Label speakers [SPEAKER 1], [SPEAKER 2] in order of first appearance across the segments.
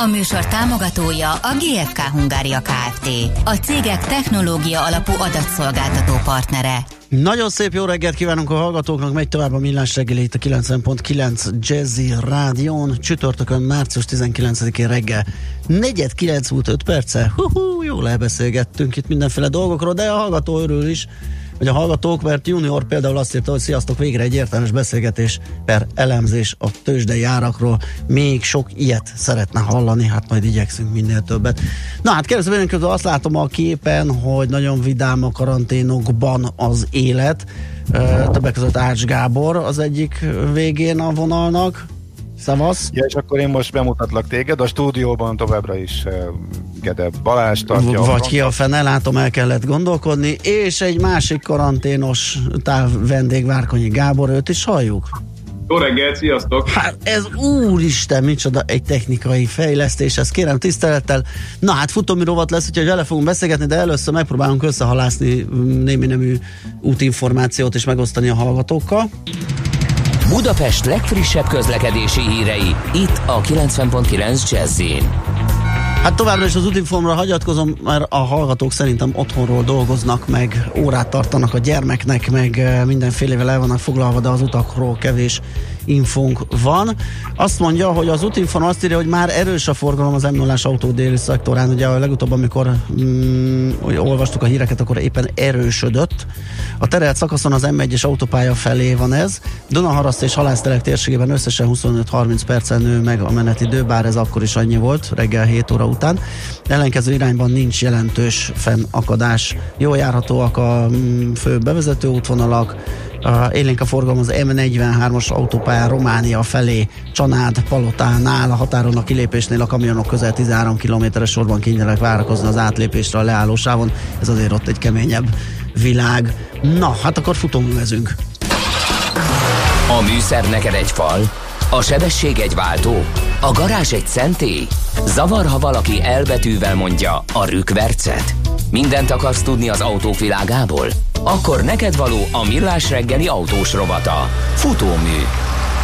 [SPEAKER 1] A műsor támogatója a GFK Hungária Kft. A cégek technológia alapú adatszolgáltató partnere.
[SPEAKER 2] Nagyon szép jó reggelt kívánunk a hallgatóknak, megy tovább a millás reggeli itt a 90.9 Jazzy Rádión, csütörtökön március 19-én reggel 4-9 út 5 perce, Hú, jól elbeszélgettünk itt mindenféle dolgokról, de a hallgató örül is, hogy a hallgatók, mert Junior például azt írta, hogy sziasztok, végre egy értelmes beszélgetés per elemzés a tőzsdei árakról. Még sok ilyet szeretne hallani, hát majd igyekszünk minél többet. Na hát kérdezem közben azt látom a képen, hogy nagyon vidám a karanténokban az élet. Többek között Ács Gábor az egyik végén a vonalnak. Szavasz.
[SPEAKER 3] Ja, és akkor én most bemutatlak téged, a stúdióban továbbra is uh, Gede Balázs tartja.
[SPEAKER 2] Vagy ki a fene, látom el kellett gondolkodni, és egy másik karanténos táv vendég Várkonyi Gábor, őt is halljuk.
[SPEAKER 4] Jó reggelt, sziasztok!
[SPEAKER 2] Hát ez úristen, micsoda egy technikai fejlesztés, ezt kérem tisztelettel. Na hát futómi rovat lesz, úgyhogy vele fogunk beszélgetni, de először megpróbálunk összehalászni némi nemű útinformációt és megosztani a hallgatókkal.
[SPEAKER 5] Budapest legfrissebb közlekedési hírei, itt a 90.9 jazz
[SPEAKER 2] Hát továbbra is az útinformra hagyatkozom, mert a hallgatók szerintem otthonról dolgoznak, meg órát tartanak a gyermeknek, meg eh, mindenfélevel el vannak foglalva, de az utakról kevés infónk van. Azt mondja, hogy az útinform azt írja, hogy már erős a forgalom az m 0 autó déli szektorán. Ugye a legutóbb, amikor mm, olvastuk a híreket, akkor éppen erősödött. A terelt szakaszon az M1-es autópálya felé van ez. Dunaharaszt és Halásztelek térségében összesen 25-30 percen nő meg a menetidő, bár ez akkor is annyi volt, reggel 7 óra után. Ellenkező irányban nincs jelentős fennakadás. Jó járhatóak a mm, fő bevezető útvonalak, a, élénk a forgalom az M43-as autópályán Románia felé, Csanád, Palotánál, a határon a kilépésnél a kamionok közel 13 kilométeres sorban kényelek várakozni az átlépésre a leállósávon. Ez azért ott egy keményebb világ. Na, hát akkor futóművezünk.
[SPEAKER 5] A műszer neked egy fal, a sebesség egy váltó, a garázs egy szentély. Zavar, ha valaki elbetűvel mondja a rükvercet. Mindent akarsz tudni az autók világából? Akkor neked való a millás reggeli autós rovata. Futómű.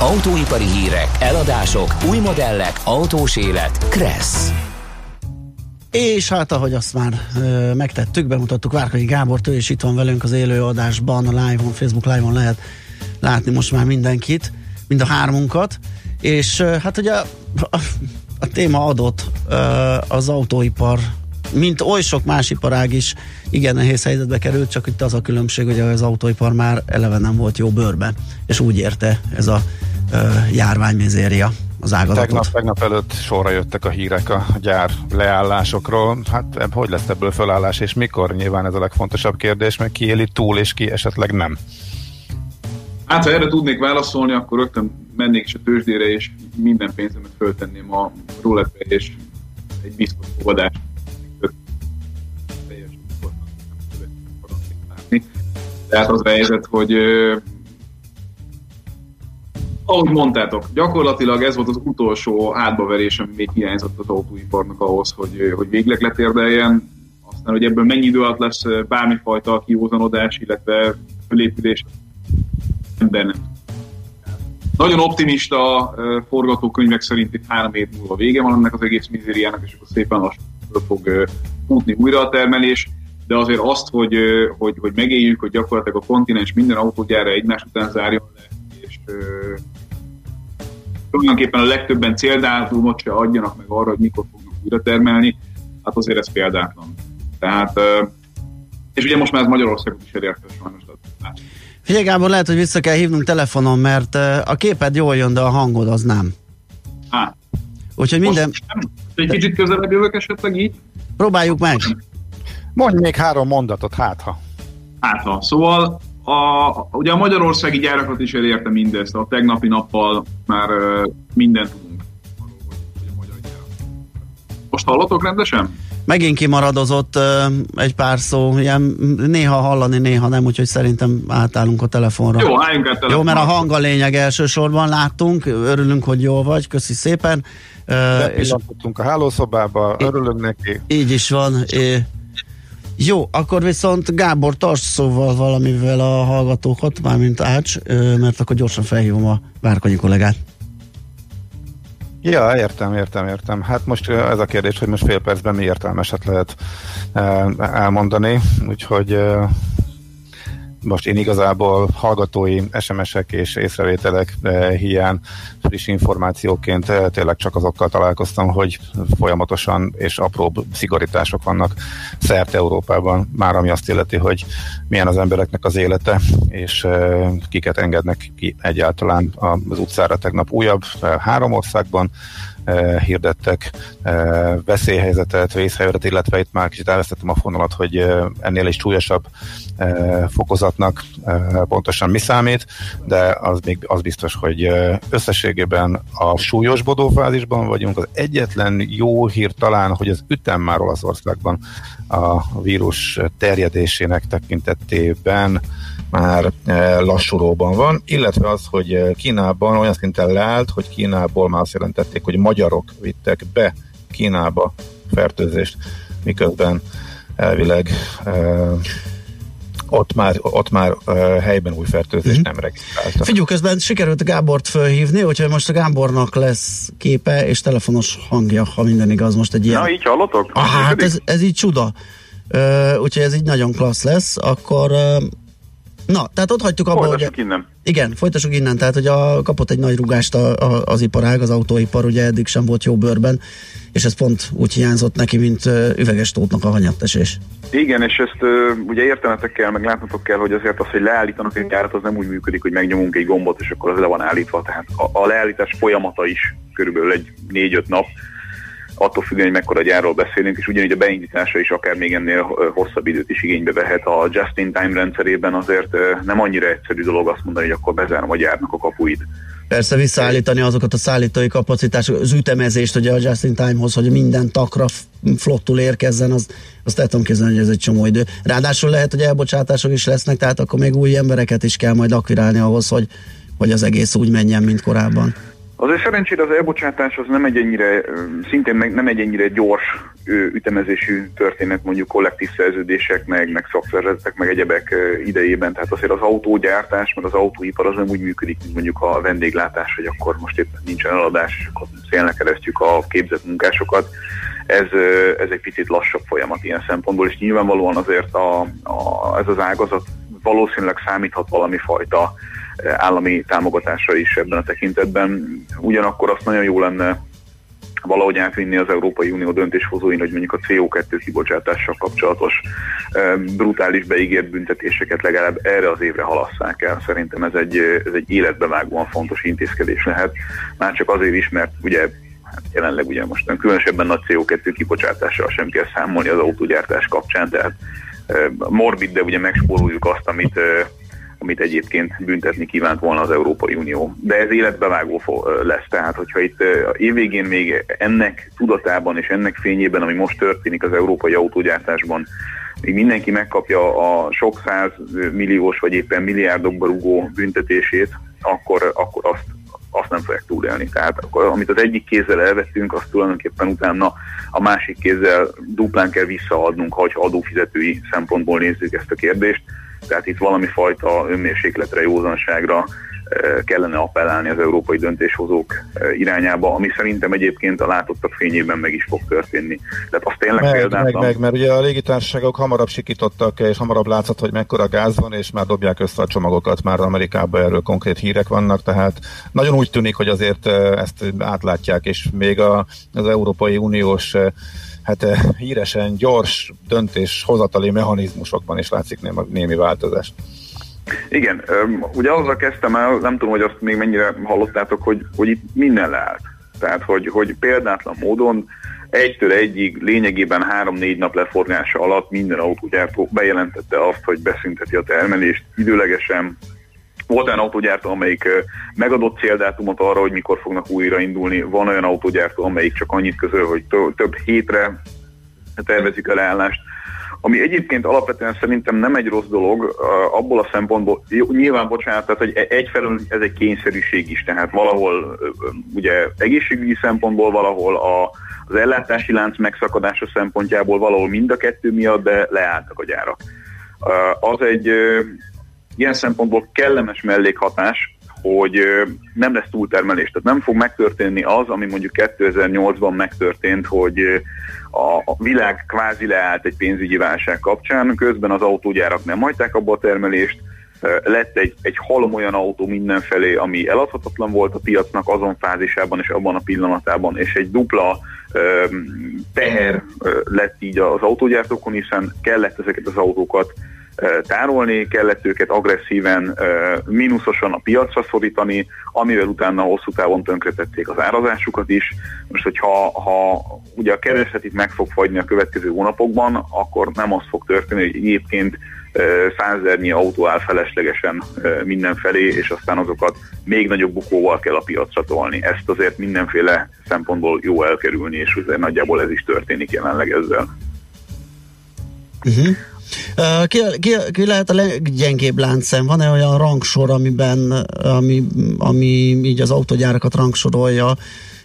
[SPEAKER 5] Autóipari hírek, eladások, új modellek, autós élet. Kressz.
[SPEAKER 2] És hát, ahogy azt már ö, megtettük, bemutattuk Várkai Gábor, ő is itt van velünk az élő adásban, a live-on, Facebook live-on lehet látni most már mindenkit, mind a hármunkat, és ö, hát ugye a, a, a téma adott ö, az autóipar mint oly sok más iparág is igen nehéz helyzetbe került, csak itt az a különbség, hogy az autóipar már eleve nem volt jó bőrben, és úgy érte ez a uh, járványmizéria az ágazatot.
[SPEAKER 3] Tegnap, tegnap előtt sorra jöttek a hírek a gyár leállásokról. Hát hogy lesz ebből fölállás, és mikor? Nyilván ez a legfontosabb kérdés, meg ki éli túl, és ki esetleg nem.
[SPEAKER 4] Hát, ha erre tudnék válaszolni, akkor rögtön mennék is a tőzsdére, és minden pénzemet föltenném a roulettre, és egy biztos fogadást Tehát az a helyzet, hogy ahogy mondtátok, gyakorlatilag ez volt az utolsó hátbaverés, ami még hiányzott az autóiparnak ahhoz, hogy, hogy végleg letérdeljen. Aztán, hogy ebből mennyi idő alatt lesz bármifajta kiózanodás, illetve fölépülés, ember nem. Nagyon optimista forgatókönyvek szerint itt három év múlva vége van ennek az egész mizériának, és akkor szépen lassan fog futni újra a termelés de azért azt, hogy, hogy, hogy megéljük, hogy gyakorlatilag a kontinens minden autógyára egymás után zárjon le, és tulajdonképpen a legtöbben céldátumot se adjanak meg arra, hogy mikor fognak újra termelni, hát azért ez példátlan. Tehát, és ugye most már ez Magyarországon is elérte sajnos.
[SPEAKER 2] Figyelj Gábor, lehet, hogy vissza kell hívnunk telefonon, mert a képed jól jön, de a hangod az nem.
[SPEAKER 4] Á.
[SPEAKER 2] Úgyhogy minden...
[SPEAKER 4] Nem, egy kicsit közelebb jövök esetleg így?
[SPEAKER 2] Próbáljuk meg.
[SPEAKER 3] Mondj még három mondatot, hát ha.
[SPEAKER 4] Hát ha. Szóval a, ugye a magyarországi gyárakat is elérte mindezt. A tegnapi nappal már uh, mindent tudunk. Most hallotok rendesen?
[SPEAKER 2] Megint kimaradozott egy pár szó, ilyen néha hallani, néha nem, úgyhogy szerintem átállunk a telefonra.
[SPEAKER 6] Jó, álljunk át
[SPEAKER 2] Jó, mert a hang a lényeg elsősorban láttunk, örülünk, hogy jól vagy, köszi szépen.
[SPEAKER 3] és a hálószobába, örülünk neki.
[SPEAKER 2] Így is van. É, jó, akkor viszont Gábor, tarts szóval valamivel a hallgatókat, mármint Ács, mert akkor gyorsan felhívom a Várkonyi kollégát.
[SPEAKER 3] Ja, értem, értem, értem. Hát most ez a kérdés, hogy most fél percben mi értelmeset lehet elmondani, úgyhogy most én igazából hallgatói SMS-ek és észrevételek hiány friss információként tényleg csak azokkal találkoztam, hogy folyamatosan és apró szigorítások vannak szerte Európában, már ami azt illeti, hogy milyen az embereknek az élete, és kiket engednek ki egyáltalán az utcára tegnap újabb három országban, Eh, hirdettek eh, veszélyhelyzetet, vészhelyzetet, illetve itt már kicsit elvesztettem a fonalat, hogy eh, ennél is súlyosabb fokozatnak pontosan mi számít, de az még az biztos, hogy összességében a súlyosbodó fázisban vagyunk. Az egyetlen jó hír talán, hogy az ütem már Olaszországban a vírus terjedésének tekintetében már eh, lassulóban van, illetve az, hogy eh, Kínában olyan szinten leállt, hogy Kínából már azt jelentették, hogy magyarok vittek be Kínába fertőzést, miközben elvileg eh, ott már, ott már uh, helyben új fertőzés mm-hmm. nem regisztrálta.
[SPEAKER 2] Figyelj, közben sikerült a Gábort felhívni, úgyhogy most a Gábornak lesz képe és telefonos hangja, ha minden igaz, most egy ilyen...
[SPEAKER 6] Na, így hallotok?
[SPEAKER 2] Ah, hát ez, ez így csuda. Uh, úgyhogy ez így nagyon klassz lesz, akkor uh, Na, tehát ott hagytuk abba,
[SPEAKER 6] hogy... innen.
[SPEAKER 2] Igen, folytassuk innen, tehát hogy a, kapott egy nagy rugást a, a, az iparág, az autóipar, ugye eddig sem volt jó bőrben, és ez pont úgy hiányzott neki, mint üveges tótnak a hanyattesés.
[SPEAKER 6] Igen, és ezt ugye értenetek kell, meg látnotok kell, hogy azért az, hogy leállítanak egy gyárat, az nem úgy működik, hogy megnyomunk egy gombot, és akkor az le van állítva. Tehát a, a leállítás folyamata is körülbelül egy négy-öt nap, attól függően, hogy mekkora gyárról beszélünk, és ugyanígy a beindítása is akár még ennél hosszabb időt is igénybe vehet. A just-in-time rendszerében azért nem annyira egyszerű dolog azt mondani, hogy akkor bezárom a gyárnak a kapuit.
[SPEAKER 2] Persze visszaállítani azokat a szállítói kapacitásokat, az ütemezést ugye a just-in-time-hoz, hogy minden takra flottul érkezzen, az, azt el tudom képzelni, hogy ez egy csomó idő. Ráadásul lehet, hogy elbocsátások is lesznek, tehát akkor még új embereket is kell majd akvirálni ahhoz, hogy, hogy az egész úgy menjen, mint korábban.
[SPEAKER 6] Azért szerencsére az elbocsátás az nem egy ennyire, szintén nem egy ennyire gyors ütemezésű történet mondjuk kollektív szerződések, meg, meg szakszervezetek, meg egyebek idejében. Tehát azért az autógyártás, meg az autóipar az nem úgy működik, mint mondjuk a vendéglátás, hogy akkor most éppen nincsen eladás, és akkor szélnek keresztjük a képzett munkásokat. Ez, ez egy picit lassabb folyamat ilyen szempontból, és nyilvánvalóan azért a, a, ez az ágazat valószínűleg számíthat valami fajta állami támogatásra is ebben a tekintetben. Ugyanakkor azt nagyon jó lenne valahogy átvinni az Európai Unió döntéshozóin, hogy mondjuk a CO2 kibocsátással kapcsolatos brutális beígért büntetéseket legalább erre az évre halasszák el. Szerintem ez egy, ez egy életbevágóan fontos intézkedés lehet. Már csak azért is, mert ugye hát jelenleg ugye most különösebben nagy CO2 kibocsátással sem kell számolni az autógyártás kapcsán, tehát morbid, de ugye megspóroljuk azt, amit amit egyébként büntetni kívánt volna az Európai Unió. De ez életbevágó lesz, tehát hogyha itt évvégén még ennek tudatában és ennek fényében, ami most történik az európai autógyártásban, még mindenki megkapja a sok száz milliós vagy éppen milliárdokba rugó büntetését, akkor, akkor azt, azt nem fogják túlélni. Tehát akkor, amit az egyik kézzel elvettünk, azt tulajdonképpen utána a másik kézzel duplán kell visszaadnunk, ha adófizetői szempontból nézzük ezt a kérdést tehát itt valami fajta önmérsékletre, józanságra eh, kellene appellálni az európai döntéshozók eh, irányába, ami szerintem egyébként a látottak fényében meg is fog történni. Tehát azt tényleg
[SPEAKER 3] meg, példátlan... Meg, meg, mert ugye a légitársaságok hamarabb sikítottak, és hamarabb látszott, hogy mekkora gáz van, és már dobják össze a csomagokat, már Amerikában erről konkrét hírek vannak, tehát nagyon úgy tűnik, hogy azért eh, ezt átlátják, és még a, az Európai Uniós hát eh, híresen gyors döntéshozatali mechanizmusokban is látszik némi, változás.
[SPEAKER 6] Igen, ugye azzal kezdtem el, nem tudom, hogy azt még mennyire hallottátok, hogy, hogy itt minden lehet. Tehát, hogy, hogy példátlan módon egytől egyig lényegében három-négy nap leforgása alatt minden autógyártó bejelentette azt, hogy beszünteti a termelést időlegesen, volt olyan autógyártó, amelyik megadott céldátumot arra, hogy mikor fognak újra indulni. Van olyan autógyártó, amelyik csak annyit közöl, hogy több hétre tervezik a leállást. Ami egyébként alapvetően szerintem nem egy rossz dolog, abból a szempontból, nyilván bocsánat, tehát hogy egyfelől ez egy kényszerűség is, tehát valahol ugye egészségügyi szempontból, valahol a, az ellátási lánc megszakadása szempontjából, valahol mind a kettő miatt, de leálltak a gyárak. Az egy ilyen szempontból kellemes mellékhatás, hogy nem lesz túltermelés. Tehát nem fog megtörténni az, ami mondjuk 2008-ban megtörtént, hogy a világ kvázi leállt egy pénzügyi válság kapcsán, közben az autógyárak nem hagyták abba a termelést, lett egy, egy halom olyan autó mindenfelé, ami eladhatatlan volt a piacnak azon fázisában és abban a pillanatában, és egy dupla teher lett így az autógyártókon, hiszen kellett ezeket az autókat tárolni, kellett őket agresszíven, mínuszosan a piacra szorítani, amivel utána hosszú távon tönkretették az árazásukat is. Most, hogyha ha ugye a kereslet itt meg fog fagyni a következő hónapokban, akkor nem az fog történni, hogy egyébként százernyi autó áll feleslegesen mindenfelé, és aztán azokat még nagyobb bukóval kell a piacra tolni. Ezt azért mindenféle szempontból jó elkerülni, és azért nagyjából ez is történik jelenleg ezzel.
[SPEAKER 2] Uh-huh. Ki, ki, ki lehet a leggyengébb láncszem? Van-e olyan rangsor, amiben, ami, ami így az autogyárakat rangsorolja,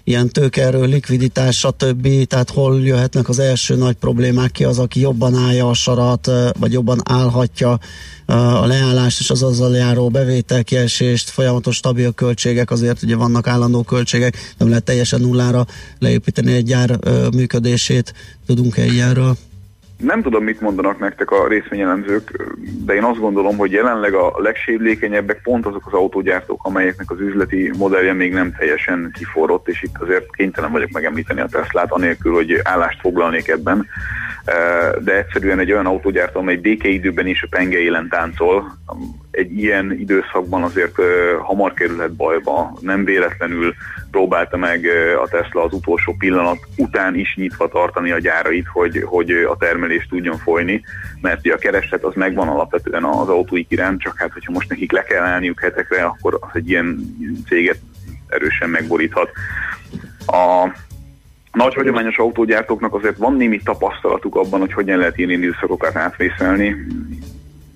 [SPEAKER 2] ilyen tőkerő, likviditás, stb. Tehát hol jöhetnek az első nagy problémák, ki az, aki jobban állja a sarat, vagy jobban állhatja a leállást és az azzal járó bevételkiesést, folyamatos stabil költségek, azért ugye vannak állandó költségek, nem lehet teljesen nullára leépíteni egy gyár működését. Tudunk-e ilyenről?
[SPEAKER 6] Nem tudom, mit mondanak nektek a részvényelemzők, de én azt gondolom, hogy jelenleg a legsérülékenyebbek pont azok az autógyártók, amelyeknek az üzleti modellje még nem teljesen kiforrott, és itt azért kénytelen vagyok megemlíteni a Teslát, anélkül, hogy állást foglalnék ebben. De egyszerűen egy olyan autógyártó, amely békeidőben is a penge élen táncol, egy ilyen időszakban azért hamar kerülhet bajba. Nem véletlenül próbálta meg a Tesla az utolsó pillanat után is nyitva tartani a gyárait, hogy, hogy a termelés tudjon folyni, mert a kereslet az megvan alapvetően az autóik iránt, csak hát hogyha most nekik le kell állniuk hetekre, akkor az egy ilyen céget erősen megboríthat. A nagy hagyományos autógyártóknak azért van némi tapasztalatuk abban, hogy hogyan lehet ilyen időszakokat átvészelni,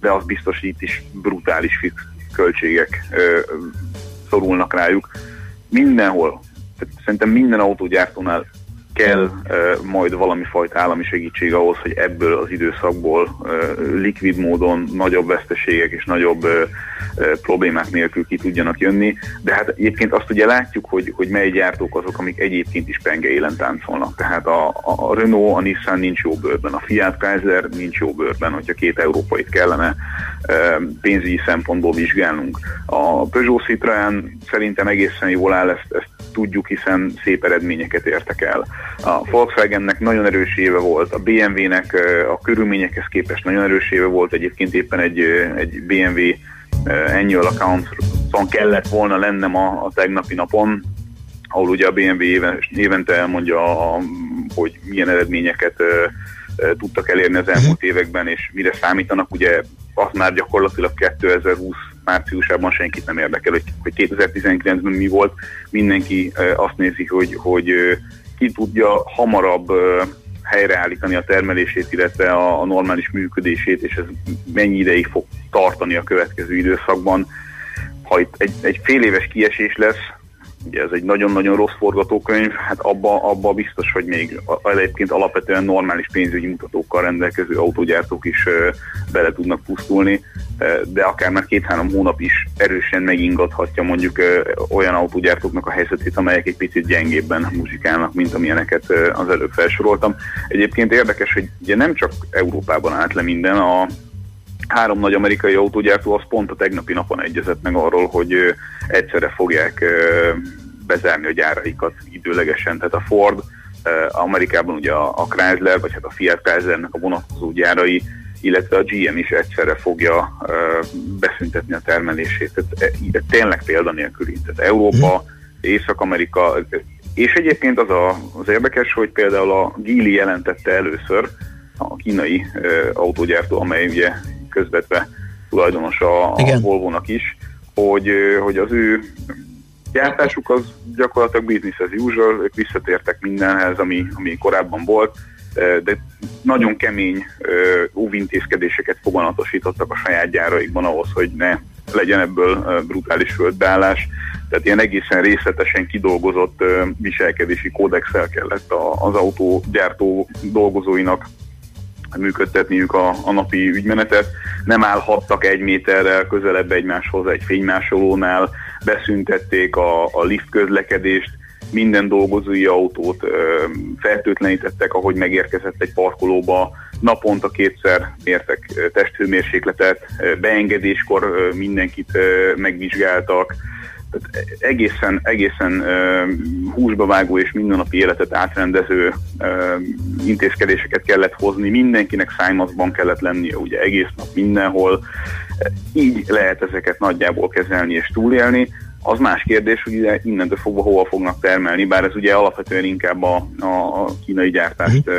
[SPEAKER 6] de az biztos, hogy itt is brutális fix költségek ö, szorulnak rájuk. Mindenhol, tehát szerintem minden autógyártónál kell majd valami fajta állami segítség ahhoz, hogy ebből az időszakból likvid módon nagyobb veszteségek és nagyobb problémák nélkül ki tudjanak jönni. De hát egyébként azt ugye látjuk, hogy, hogy mely gyártók azok, amik egyébként is penge élen táncolnak. Tehát a, a Renault, a Nissan nincs jó bőrben, a Fiat Chrysler nincs jó bőrben, hogyha két európait kellene pénzügyi szempontból vizsgálnunk. A Peugeot Citroën szerintem egészen jól áll, ezt, ezt tudjuk, hiszen szép eredményeket értek el. A Volkswagennek nagyon erős éve volt, a BMW-nek a körülményekhez képest nagyon erős éve volt, egyébként éppen egy, egy BMW annual account kellett volna lennem a, a tegnapi napon, ahol ugye a BMW éven, évente elmondja, hogy milyen eredményeket tudtak elérni az elmúlt mhm. években, és mire számítanak, ugye az már gyakorlatilag 2020 márciusában senkit nem érdekel, hogy, hogy 2019-ben mi volt. Mindenki azt nézi, hogy, hogy ki tudja hamarabb helyreállítani a termelését, illetve a, a normális működését, és ez mennyi ideig fog tartani a következő időszakban. Ha itt egy, egy fél éves kiesés lesz, ugye ez egy nagyon-nagyon rossz forgatókönyv, hát abba, abba biztos, hogy még egyébként alapvetően normális pénzügyi mutatókkal rendelkező autógyártók is bele tudnak pusztulni, de akár már két-három hónap is erősen megingathatja mondjuk olyan autógyártóknak a helyzetét, amelyek egy picit gyengébben muzsikálnak, mint amilyeneket az előbb felsoroltam. Egyébként érdekes, hogy ugye nem csak Európában állt le minden, a három nagy amerikai autógyártó az pont a tegnapi napon egyezett meg arról, hogy egyszerre fogják bezárni a gyáraikat időlegesen. Tehát a Ford Amerikában ugye a Chrysler, vagy hát a Fiat Chryslernek a vonatkozó gyárai, illetve a GM is egyszerre fogja beszüntetni a termelését. Tehát e, tényleg példanélküli. Tehát Európa, mhm. Észak-Amerika, és egyébként az a, az érdekes, hogy például a Geely jelentette először, a kínai autógyártó, amely ugye közvetve tulajdonos a, a Volvo-nak is, hogy, hogy az ő gyártásuk az gyakorlatilag business as usual, ők visszatértek mindenhez, ami, ami korábban volt, de nagyon kemény óvintézkedéseket foganatosítottak a saját gyáraikban ahhoz, hogy ne legyen ebből brutális földbeállás. Tehát ilyen egészen részletesen kidolgozott viselkedési kódexel kellett az autógyártó dolgozóinak működtetniük a, a napi ügymenetet. Nem állhattak egy méterrel közelebb egymáshoz egy fénymásolónál, beszüntették a, a lift közlekedést, minden dolgozói autót ö, fertőtlenítettek, ahogy megérkezett egy parkolóba, naponta kétszer mértek testhőmérsékletet, beengedéskor mindenkit megvizsgáltak, tehát egészen, egészen uh, húsba vágó és mindennapi életet átrendező uh, intézkedéseket kellett hozni, mindenkinek szájmazban kellett lennie, ugye egész nap mindenhol, így lehet ezeket nagyjából kezelni és túlélni. Az más kérdés, hogy ide innentől fogva hova fognak termelni, bár ez ugye alapvetően inkább a, a, kínai gyártást uh,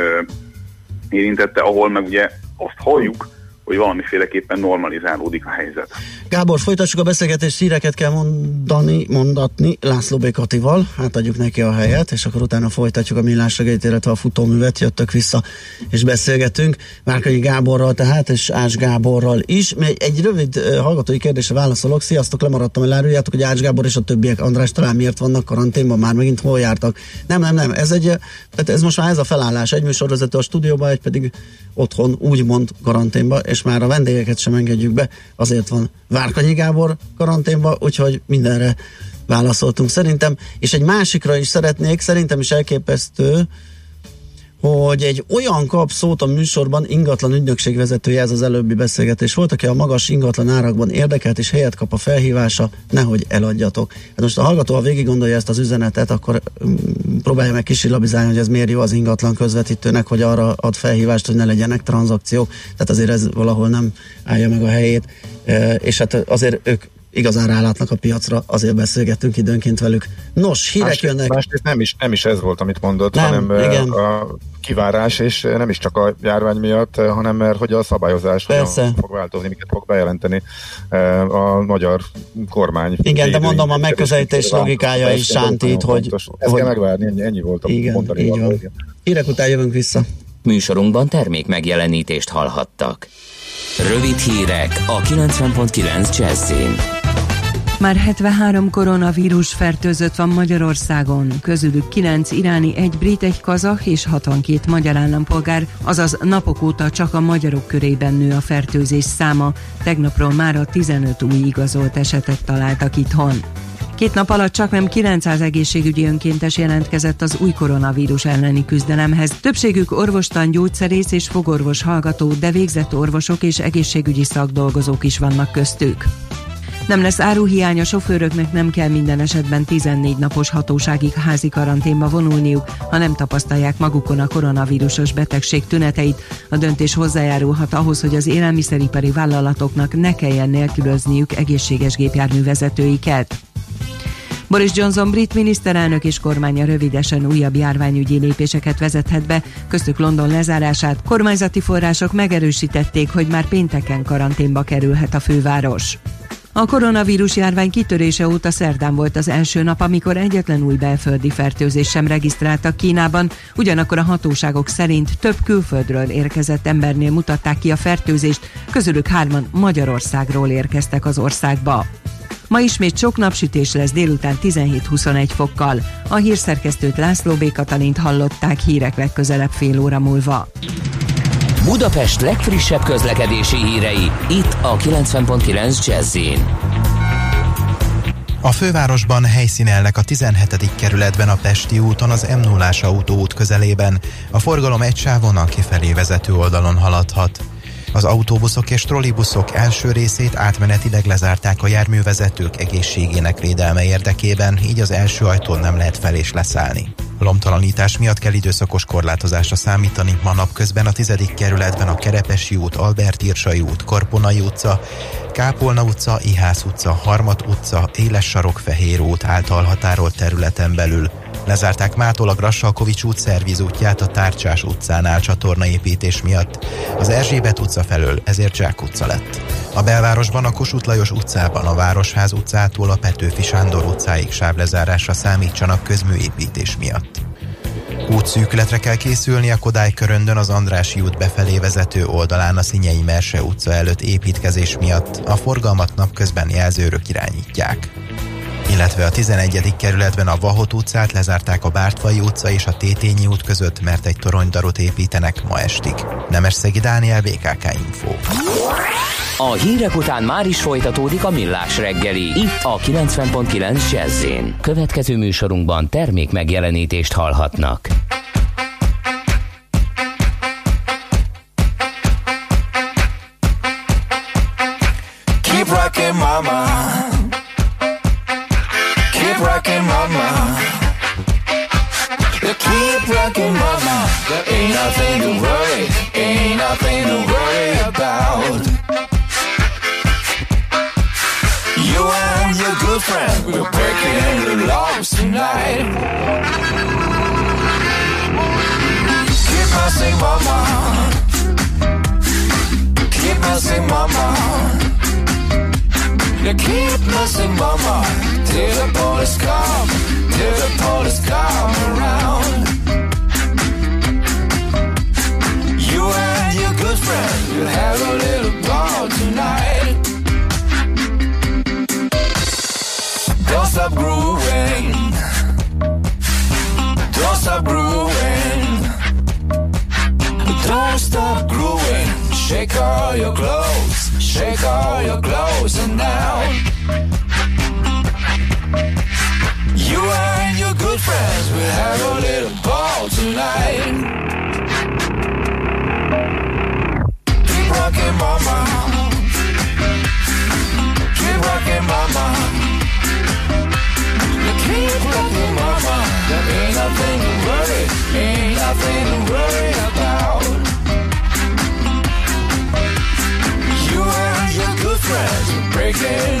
[SPEAKER 6] érintette, ahol meg ugye azt halljuk, hogy valamiféleképpen normalizálódik a helyzet.
[SPEAKER 2] Gábor, folytassuk a beszélgetést, híreket kell mondani, mondatni László Békatival, átadjuk neki a helyet, és akkor utána folytatjuk a millás illetve a futóművet, jöttök vissza, és beszélgetünk. Márkai Gáborral tehát, és Ás Gáborral is. Egy, egy rövid hallgatói kérdésre válaszolok. Sziasztok, lemaradtam, eláruljátok, hogy Ás Gábor és a többiek, András, talán miért vannak karanténban, már megint hol jártak? Nem, nem, nem, ez egy, tehát ez most már ez a felállás, egy műsorvezető a stúdióban, egy pedig otthon úgymond karanténba, és már a vendégeket sem engedjük be, azért van Várkanyi Gábor karanténba, úgyhogy mindenre válaszoltunk szerintem, és egy másikra is szeretnék, szerintem is elképesztő, hogy egy olyan kap szót a műsorban ingatlan ügynökség vezetője, ez az előbbi beszélgetés volt, aki a magas ingatlan árakban érdekelt és helyet kap a felhívása, nehogy eladjatok. Hát most a hallgató, ha végig gondolja ezt az üzenetet, akkor mm, próbálja meg kisillabizálni, hogy ez miért jó az ingatlan közvetítőnek, hogy arra ad felhívást, hogy ne legyenek tranzakciók. Tehát azért ez valahol nem állja meg a helyét. E, és hát azért ők igazán rálátnak a piacra, azért beszélgettünk időnként velük. Nos, hírek
[SPEAKER 3] másrészt,
[SPEAKER 2] jönnek.
[SPEAKER 3] Másrészt nem is, nem is ez volt, amit mondott,
[SPEAKER 2] Nem,
[SPEAKER 3] hanem
[SPEAKER 2] igen.
[SPEAKER 3] a kivárás, és nem is csak a járvány miatt, hanem mert hogy a szabályozás
[SPEAKER 2] Persze.
[SPEAKER 3] hogyan fog változni, miket fog bejelenteni a magyar kormány.
[SPEAKER 2] Igen, de mondom, a megközelítés logikája is
[SPEAKER 3] nagyon
[SPEAKER 2] hogy-
[SPEAKER 3] fontos. Ezt
[SPEAKER 2] hogy-
[SPEAKER 3] kell megvárni, ennyi, ennyi volt a
[SPEAKER 2] Igen,
[SPEAKER 3] mondani
[SPEAKER 2] így van. Hírek után jövünk vissza.
[SPEAKER 5] Műsorunkban termék megjelenítést hallhattak. Rövid hírek a 90.9 Jazzin.
[SPEAKER 7] Már 73 koronavírus fertőzött van Magyarországon, közülük 9 iráni, egy brit, egy kazah és 62 magyar állampolgár, azaz napok óta csak a magyarok körében nő a fertőzés száma. Tegnapról már a 15 új igazolt esetet találtak itthon. Két nap alatt csak nem 900 egészségügyi önkéntes jelentkezett az új koronavírus elleni küzdelemhez. Többségük orvostan, gyógyszerész és fogorvos hallgató, de végzett orvosok és egészségügyi szakdolgozók is vannak köztük. Nem lesz áruhiány, a sofőröknek nem kell minden esetben 14 napos hatóságig házi karanténba vonulniuk, ha nem tapasztalják magukon a koronavírusos betegség tüneteit. A döntés hozzájárulhat ahhoz, hogy az élelmiszeripari vállalatoknak ne kelljen nélkülözniük egészséges gépjárművezetőiket. Boris Johnson brit miniszterelnök és kormánya rövidesen újabb járványügyi lépéseket vezethet be, köztük London lezárását. Kormányzati források megerősítették, hogy már pénteken karanténba kerülhet a főváros. A koronavírus járvány kitörése óta szerdán volt az első nap, amikor egyetlen új belföldi fertőzés sem regisztráltak Kínában, ugyanakkor a hatóságok szerint több külföldről érkezett embernél mutatták ki a fertőzést, közülük hárman Magyarországról érkeztek az országba. Ma ismét sok napsütés lesz délután 17-21 fokkal. A hírszerkesztőt László B. Katalint hallották hírek legközelebb fél óra múlva.
[SPEAKER 5] Budapest legfrissebb közlekedési hírei, itt a 90.9 jazz
[SPEAKER 8] A fővárosban helyszínelnek a 17. kerületben a Pesti úton az m 0 autóút közelében. A forgalom egy sávon a kifelé vezető oldalon haladhat. Az autóbuszok és trollibuszok első részét átmenetileg lezárták a járművezetők egészségének védelme érdekében, így az első ajtón nem lehet fel és leszállni. Lomtalanítás miatt kell időszakos korlátozásra számítani, ma napközben a 10. kerületben a Kerepesi út, Albert Irsai út, Korponai utca, Kápolna utca, Ihász utca, Harmat utca, Éles sarok, Fehér út által határolt területen belül. Lezárták mától a Grassalkovics út szerviz útját a Tárcsás utcánál csatornaépítés miatt. Az Erzsébet utca felől ezért Zsák utca lett. A belvárosban a Kossuth Lajos utcában a Városház utcától a Petőfi Sándor utcáig sávlezárásra számítsanak közműépítés miatt. Útszűkületre kell készülni a Kodály köröndön az Andrási út befelé vezető oldalán a Szinyei Merse utca előtt építkezés miatt a forgalmat napközben jelzőrök irányítják illetve a 11. kerületben a Vahot utcát lezárták a Bártfai utca és a Tétényi út között, mert egy toronydarot építenek ma estig. Szegi Dániel, BKK Info.
[SPEAKER 9] A hírek után már is folytatódik a millás reggeli, itt a 90.9 jazz Következő műsorunkban termék megjelenítést hallhatnak. Keep rocking mama keep rocking mama. You keep rocking mama. There ain't nothing to worry, ain't nothing to worry about. You and your good friend, we're breaking the laws tonight. Keep messing mama. Keep messing mama. You keep messing mama till the police come, till the police come around. You and your good friend will have a little ball tonight. Don't stop grooving. Don't stop grooving. Don't stop grooving. Shake all your clothes Shake all your clothes and now. You and your good friends will have a little ball tonight. Keep rocking mama. Keep rocking mama. Keep rocking mama. There ain't nothing to worry Ain't nothing to worry about crazy.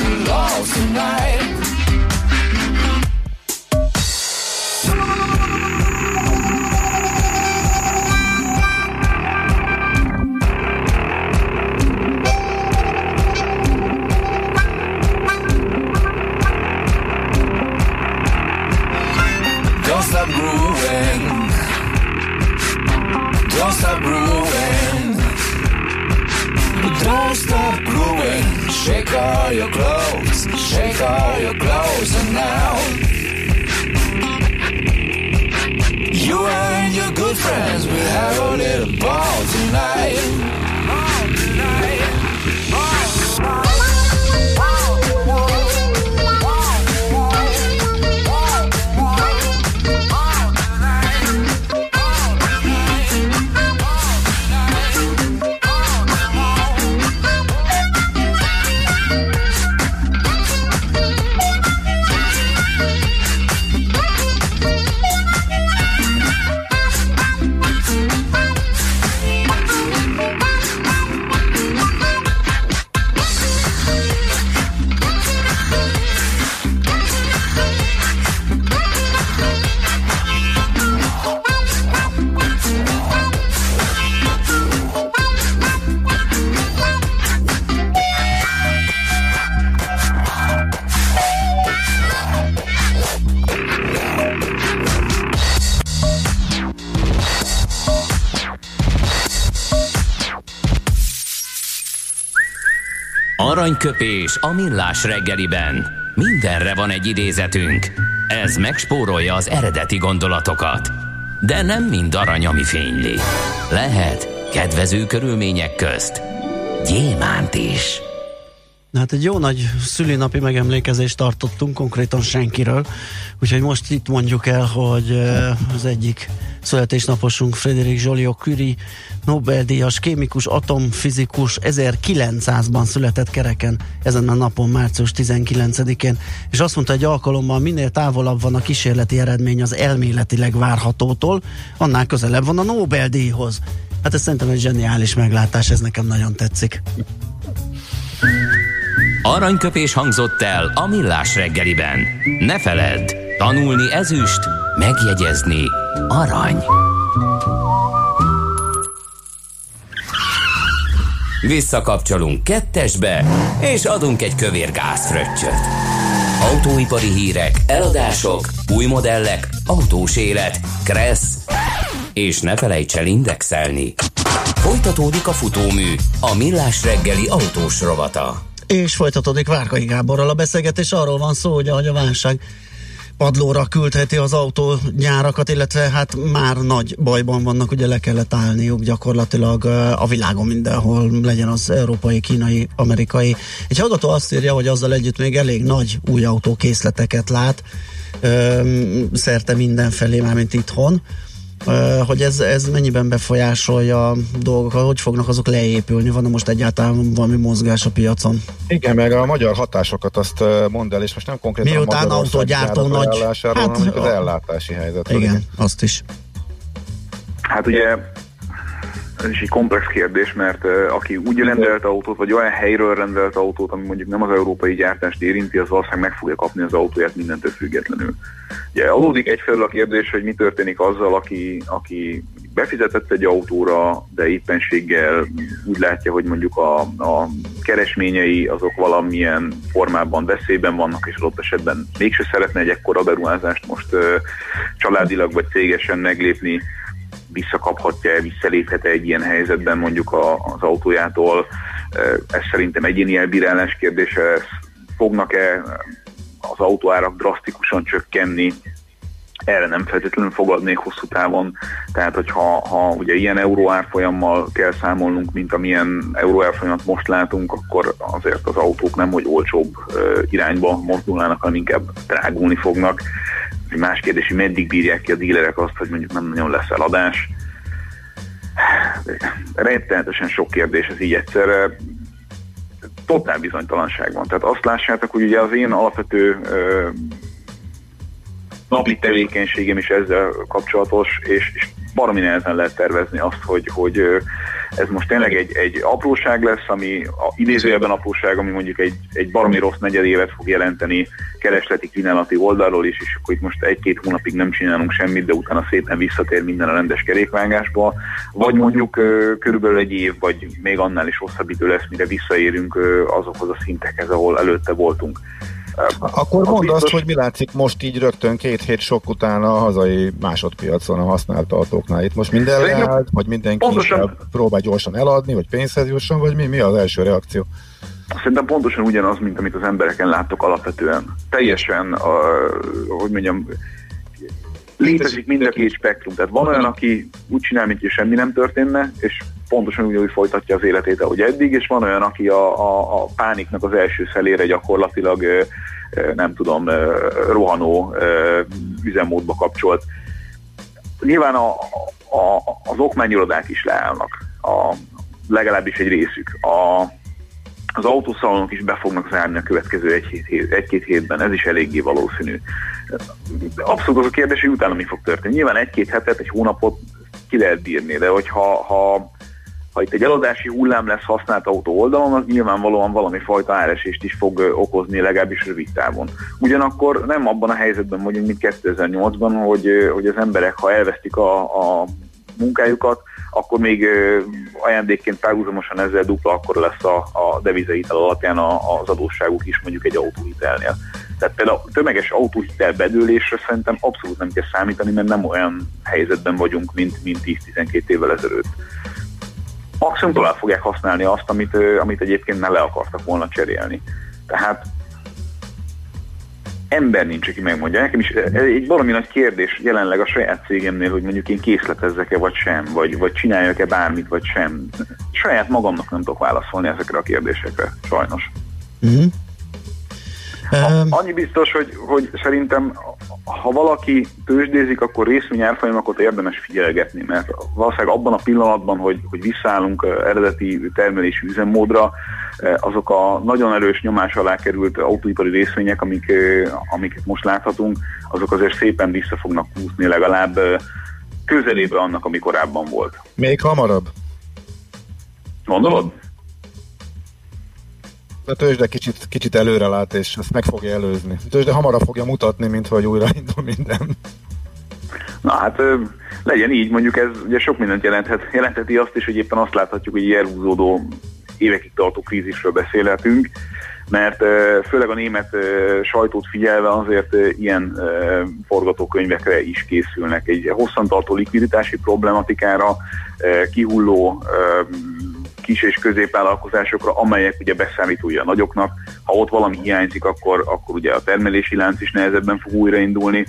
[SPEAKER 9] Aranyköpés a millás reggeliben. Mindenre van egy idézetünk. Ez megspórolja az eredeti gondolatokat. De nem mind arany, ami fényli. Lehet kedvező körülmények közt gyémánt is.
[SPEAKER 2] Hát egy jó nagy szülinapi megemlékezést tartottunk, konkrétan senkiről. Úgyhogy most itt mondjuk el, hogy az egyik születésnaposunk Frederik Joliot Curie Nobel-díjas kémikus, atomfizikus 1900-ban született kereken ezen a napon, március 19-én, és azt mondta egy alkalommal, minél távolabb van a kísérleti eredmény az elméletileg várhatótól, annál közelebb van a Nobel-díjhoz. Hát ez szerintem egy zseniális meglátás, ez nekem nagyon tetszik.
[SPEAKER 9] Aranyköpés hangzott el a millás reggeliben. Ne feledd, tanulni ezüst, megjegyezni arany. Visszakapcsolunk kettesbe, és adunk egy kövér gázfröccsöt. Autóipari hírek, eladások, új modellek, autós élet, kressz,
[SPEAKER 5] És ne felejts el indexelni. Folytatódik a futómű, a millás reggeli autós rovata.
[SPEAKER 2] És folytatódik Várkai Gáborral a beszélgetés. Arról van szó, hogy a válság padlóra küldheti az autógyárakat, illetve hát már nagy bajban vannak, ugye le kellett állniuk gyakorlatilag a világon mindenhol, legyen az európai, kínai, amerikai. Egy hallgató azt írja, hogy azzal együtt még elég nagy új autókészleteket lát, szerte mindenfelé, mármint itthon, hogy ez, ez mennyiben befolyásolja a dolgokat, hogy fognak azok leépülni, van most egyáltalán valami mozgás a piacon?
[SPEAKER 3] Igen, meg a magyar hatásokat azt mond el, és most nem konkrétan
[SPEAKER 2] Miután a autógyártó nagy...
[SPEAKER 3] Hát, hanem az ellátási helyzet.
[SPEAKER 2] Igen, igen, azt is.
[SPEAKER 6] Hát ugye ez is egy komplex kérdés, mert aki úgy rendelt autót, vagy olyan helyről rendelt autót, ami mondjuk nem az európai gyártást érinti, az valószínűleg meg fogja kapni az autóját mindentől függetlenül. Ugye adódik egyfelől a kérdés, hogy mi történik azzal, aki, aki befizetett egy autóra, de éppenséggel úgy látja, hogy mondjuk a, a keresményei azok valamilyen formában veszélyben vannak, és adott esetben mégse szeretne egy ekkora beruházást most uh, családilag vagy cégesen meglépni, visszakaphatja-e, visszaléphet-e egy ilyen helyzetben mondjuk a, az autójától. Ez szerintem egyéni elbírálás kérdése, fognak-e az autóárak drasztikusan csökkenni, erre nem feltétlenül fogadnék hosszú távon. Tehát, hogyha ha ugye ilyen euróárfolyammal kell számolnunk, mint amilyen euróárfolyamat most látunk, akkor azért az autók nem, hogy olcsóbb irányba mozdulnának, hanem inkább drágulni fognak. Más kérdés, hogy meddig bírják ki a dílerek azt, hogy mondjuk nem nagyon lesz eladás. Rettenetesen sok kérdés ez így egyszerre. Totál bizonytalanság van. Tehát azt lássátok, hogy ugye az én alapvető napi tevékenységem is ezzel kapcsolatos, és, és baromi nehezen lehet tervezni azt, hogy, hogy ez most tényleg egy, egy apróság lesz, ami a idézőjelben apróság, ami mondjuk egy, egy baromi rossz negyed évet fog jelenteni keresleti kínálati oldalról is, és akkor itt most egy-két hónapig nem csinálunk semmit, de utána szépen visszatér minden a rendes kerékvágásba, vagy mondjuk körülbelül egy év, vagy még annál is hosszabb idő lesz, mire visszaérünk azokhoz a szintekhez, ahol előtte voltunk.
[SPEAKER 3] Akkor mondd biztos... azt, hogy mi látszik most így rögtön két hét sok után a hazai másodpiacon a használt autóknál. Itt most minden leállt, vagy mindenki pontosan... próbál gyorsan eladni, vagy pénzhez jusson, vagy mi, mi az első reakció?
[SPEAKER 6] Szerintem pontosan ugyanaz, mint amit az embereken láttok alapvetően. Teljesen, uh, hogy mondjam, létezik mind a két spektrum. Tehát van olyan, aki úgy csinál, mint semmi nem történne, és pontosan úgy, úgy folytatja az életét, ahogy eddig, és van olyan, aki a, a, a pániknak az első szelére gyakorlatilag nem tudom, rohanó üzemmódba kapcsolt. Nyilván a, a, az okmányirodák is leállnak, a, legalábbis egy részük. A, az autószalonok is be fognak zárni a következő egy-két hét, hétben, ez is eléggé valószínű. Abszolút az a kérdés, hogy utána mi fog történni. Nyilván egy-két hetet, egy hónapot ki lehet bírni, de hogyha ha ha itt egy eladási hullám lesz használt autó oldalon, az nyilvánvalóan valami fajta áresést is fog okozni, legalábbis rövid távon. Ugyanakkor nem abban a helyzetben vagyunk, mint 2008-ban, hogy, hogy az emberek, ha elvesztik a, a munkájukat, akkor még ajándékként párhuzamosan ezzel dupla akkor lesz a, a devizaitel alapján az adósságuk is mondjuk egy autóhitelnél. Tehát például a tömeges autóhitel bedőlésre szerintem abszolút nem kell számítani, mert nem olyan helyzetben vagyunk, mint, mint 10-12 évvel ezelőtt maximum tovább fogják használni azt, amit, amit egyébként ne le akartak volna cserélni. Tehát ember nincs, aki megmondja. Nekem is egy valami nagy kérdés jelenleg a saját cégemnél, hogy mondjuk én készletezzek-e vagy sem, vagy, vagy csináljak-e bármit vagy sem. Saját magamnak nem tudok válaszolni ezekre a kérdésekre, sajnos. Uh-huh. Annyi biztos, hogy, hogy szerintem ha valaki tőzsdézik, akkor részvényárfolyamokat érdemes figyelgetni, mert valószínűleg abban a pillanatban, hogy, hogy visszaállunk eredeti termelési üzemmódra, azok a nagyon erős nyomás alá került autóipari részvények, amik, amiket most láthatunk, azok azért szépen vissza fognak húzni legalább közelébe annak, ami korábban volt.
[SPEAKER 3] Még hamarabb?
[SPEAKER 6] Gondolod?
[SPEAKER 3] A tőzsde kicsit, kicsit előre lát, és ezt meg fogja előzni. A tőzsde hamarabb fogja mutatni, mint hogy újra indul minden.
[SPEAKER 6] Na hát legyen így, mondjuk ez ugye sok mindent jelenthet. Jelentheti azt is, hogy éppen azt láthatjuk, hogy elhúzódó évekig tartó krízisről beszélhetünk. mert főleg a német sajtót figyelve azért ilyen forgatókönyvekre is készülnek. Egy hosszantartó likviditási problematikára, kihulló kis és középvállalkozásokra, amelyek ugye beszámítója a nagyoknak. Ha ott valami hiányzik, akkor, akkor ugye a termelési lánc is nehezebben fog újraindulni.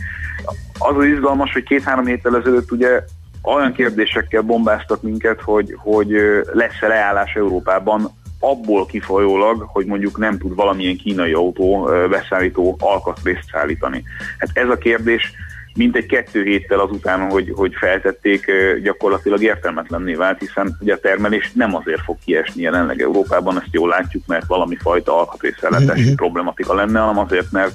[SPEAKER 6] Az az izgalmas, hogy két-három héttel ezelőtt ugye olyan kérdésekkel bombáztak minket, hogy, hogy lesz-e leállás Európában abból kifolyólag, hogy mondjuk nem tud valamilyen kínai autó beszállító alkatrészt szállítani. Hát ez a kérdés mint egy kettő héttel azután, hogy, hogy feltették, gyakorlatilag értelmetlenné vált, hiszen ugye a termelés nem azért fog kiesni jelenleg Európában, ezt jól látjuk, mert valami fajta alkatrészelletési mm-hmm. problematika lenne, hanem azért, mert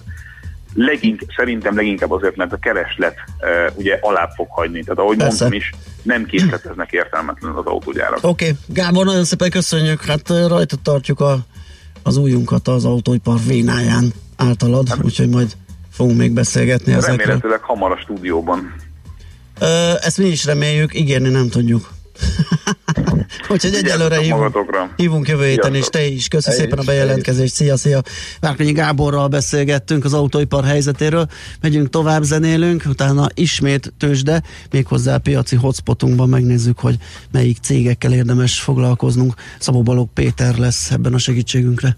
[SPEAKER 6] legink, szerintem leginkább azért, mert a kereslet uh, ugye alább fog hagyni. Tehát ahogy Persze. mondtam is, nem készleteznek értelmetlen az autógyárak.
[SPEAKER 2] Oké, okay. Gábor, nagyon szépen köszönjük. Hát rajta tartjuk a, az újunkat az autóipar vénáján általad, hát, úgyhogy majd fogunk még beszélgetni
[SPEAKER 6] ezekről. Remélhetőleg hamar a stúdióban.
[SPEAKER 2] Ö, ezt mi is reméljük, ígérni nem tudjuk. Úgyhogy egyelőre hívunk, hívunk jövő héten, és te is. Köszi szépen a bejelentkezést. Szia, szia. Várkonyi Gáborral beszélgettünk az autóipar helyzetéről. Megyünk tovább, zenélünk, utána ismét tőzsde, méghozzá a piaci hotspotunkban megnézzük, hogy melyik cégekkel érdemes foglalkoznunk. Szabó Balog Péter lesz ebben a segítségünkre.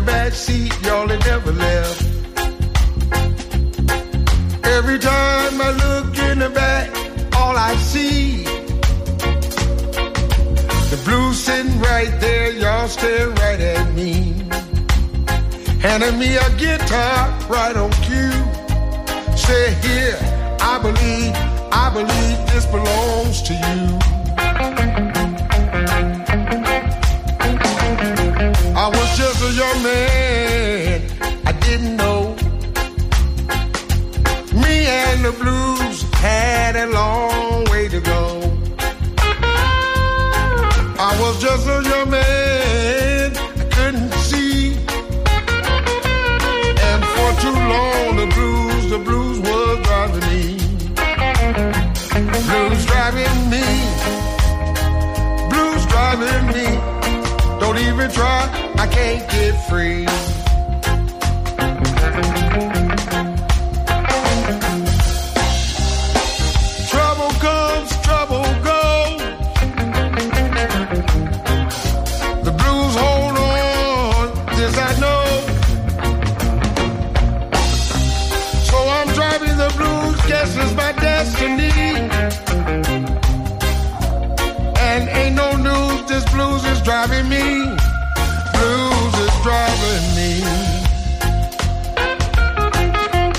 [SPEAKER 10] the back seat, y'all they never left. Every time I look in the back, all I see the blue sitting right there, y'all staring right at me, handing me a guitar right on cue. Say here, I believe, I believe this belongs to you. I was just a young man, I didn't know. Me and the blues had a long way to go. I was just a young man, I couldn't see. And for too long, the blues, the blues was driving me. Blues driving me. Blues driving me even try, I can't get free. driving me. Blues is driving me.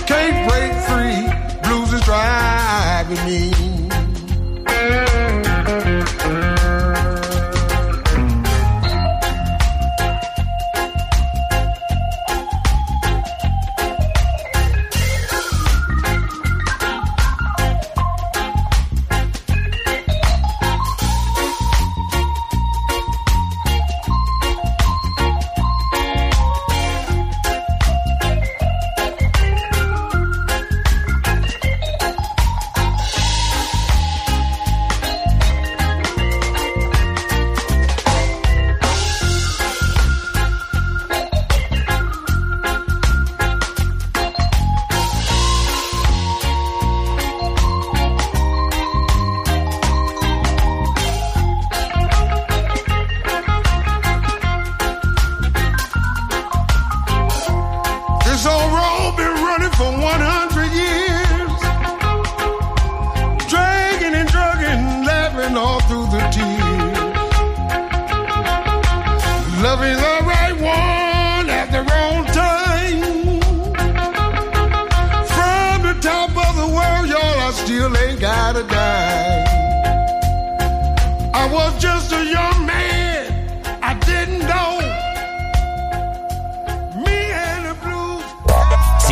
[SPEAKER 10] Can't break free. Blues is driving me. Just a young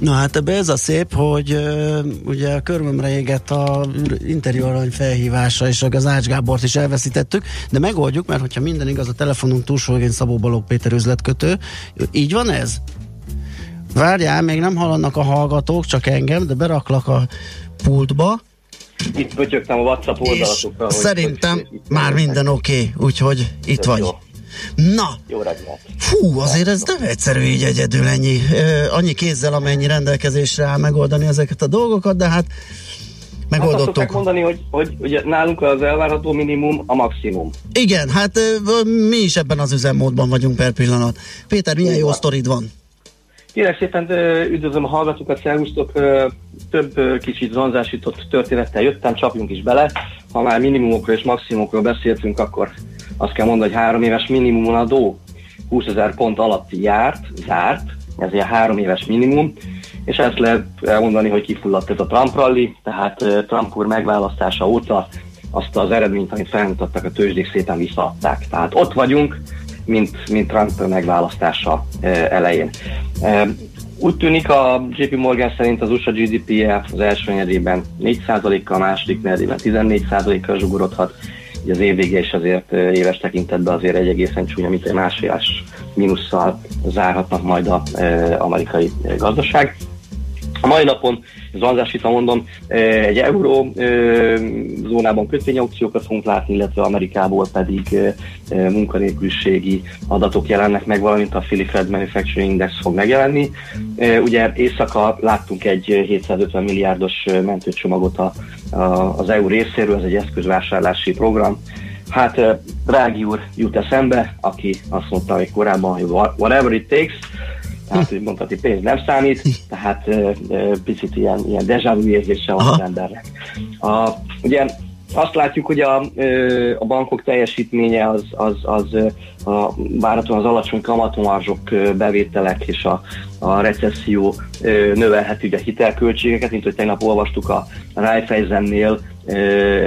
[SPEAKER 2] Na hát ebbe ez a szép, hogy uh, ugye a körmömre égett a interjú arany felhívása, és az Ács Gábort is elveszítettük, de megoldjuk, mert hogyha minden igaz, a telefonunk túlsó végén Szabó Balogh Péter üzletkötő. Így van ez? Várjál, még nem hallanak a hallgatók, csak engem, de beraklak a pultba.
[SPEAKER 11] Itt pötyögtem a WhatsApp oldalatunkra.
[SPEAKER 2] hogy, szerintem hogy már minden oké, okay, úgyhogy itt vagy. Jó. Na,
[SPEAKER 11] Jó reggelt.
[SPEAKER 2] Fú, azért ez nem egyszerű így egyedül ennyi, annyi kézzel, amennyi rendelkezésre áll megoldani ezeket a dolgokat, de hát megoldottuk.
[SPEAKER 11] Azt mondani, hogy, hogy ugye nálunk az elvárható minimum a maximum.
[SPEAKER 2] Igen, hát mi is ebben az üzemmódban vagyunk per pillanat. Péter, milyen jó sztorid van?
[SPEAKER 11] Kérek szépen üdvözlöm a hallgatókat, szervusztok, több kicsit zanzásított történettel jöttem, csapjunk is bele. Ha már minimumokról és maximumokról beszéltünk, akkor azt kell mondani, hogy három éves minimumon adó 20 ezer pont alatt járt, zárt, ez egy három éves minimum, és ezt lehet elmondani, hogy kifulladt ez a Trump rally, tehát Trump úr megválasztása óta azt az eredményt, amit felmutattak a tőzsdék, szépen visszaadták. Tehát ott vagyunk, mint, mint Trump megválasztása elején. Úgy tűnik a JP Morgan szerint az USA GDP-je az első negyedében 4%-kal, a második negyedében 14%-kal zsugorodhat, így az év is azért éves tekintetben azért egy egészen csúnya, mint egy másfélás mínusszal zárhatnak majd az amerikai gazdaság. A mai napon, zanzás itt mondom, egy euró zónában kötvényaukciókat fogunk látni, illetve Amerikából pedig munkanélküliségi adatok jelennek meg, valamint a Philly Fed Manufacturing Index fog megjelenni. Ugye éjszaka láttunk egy 750 milliárdos mentőcsomagot a, a, az EU részéről, ez egy eszközvásárlási program. Hát Drági úr jut eszembe, aki azt mondta hogy korábban, hogy whatever it takes, tehát hogy mondhatni pénz nem számít, tehát uh, uh, picit ilyen, ilyen deja vu érzése van az embernek. A, ugye azt látjuk, hogy a, a bankok teljesítménye az, az, az a, várhatóan az alacsony kamatomarzsok bevételek és a, a recesszió növelheti ugye a hitelköltségeket, mint hogy tegnap olvastuk a Raiffeisennél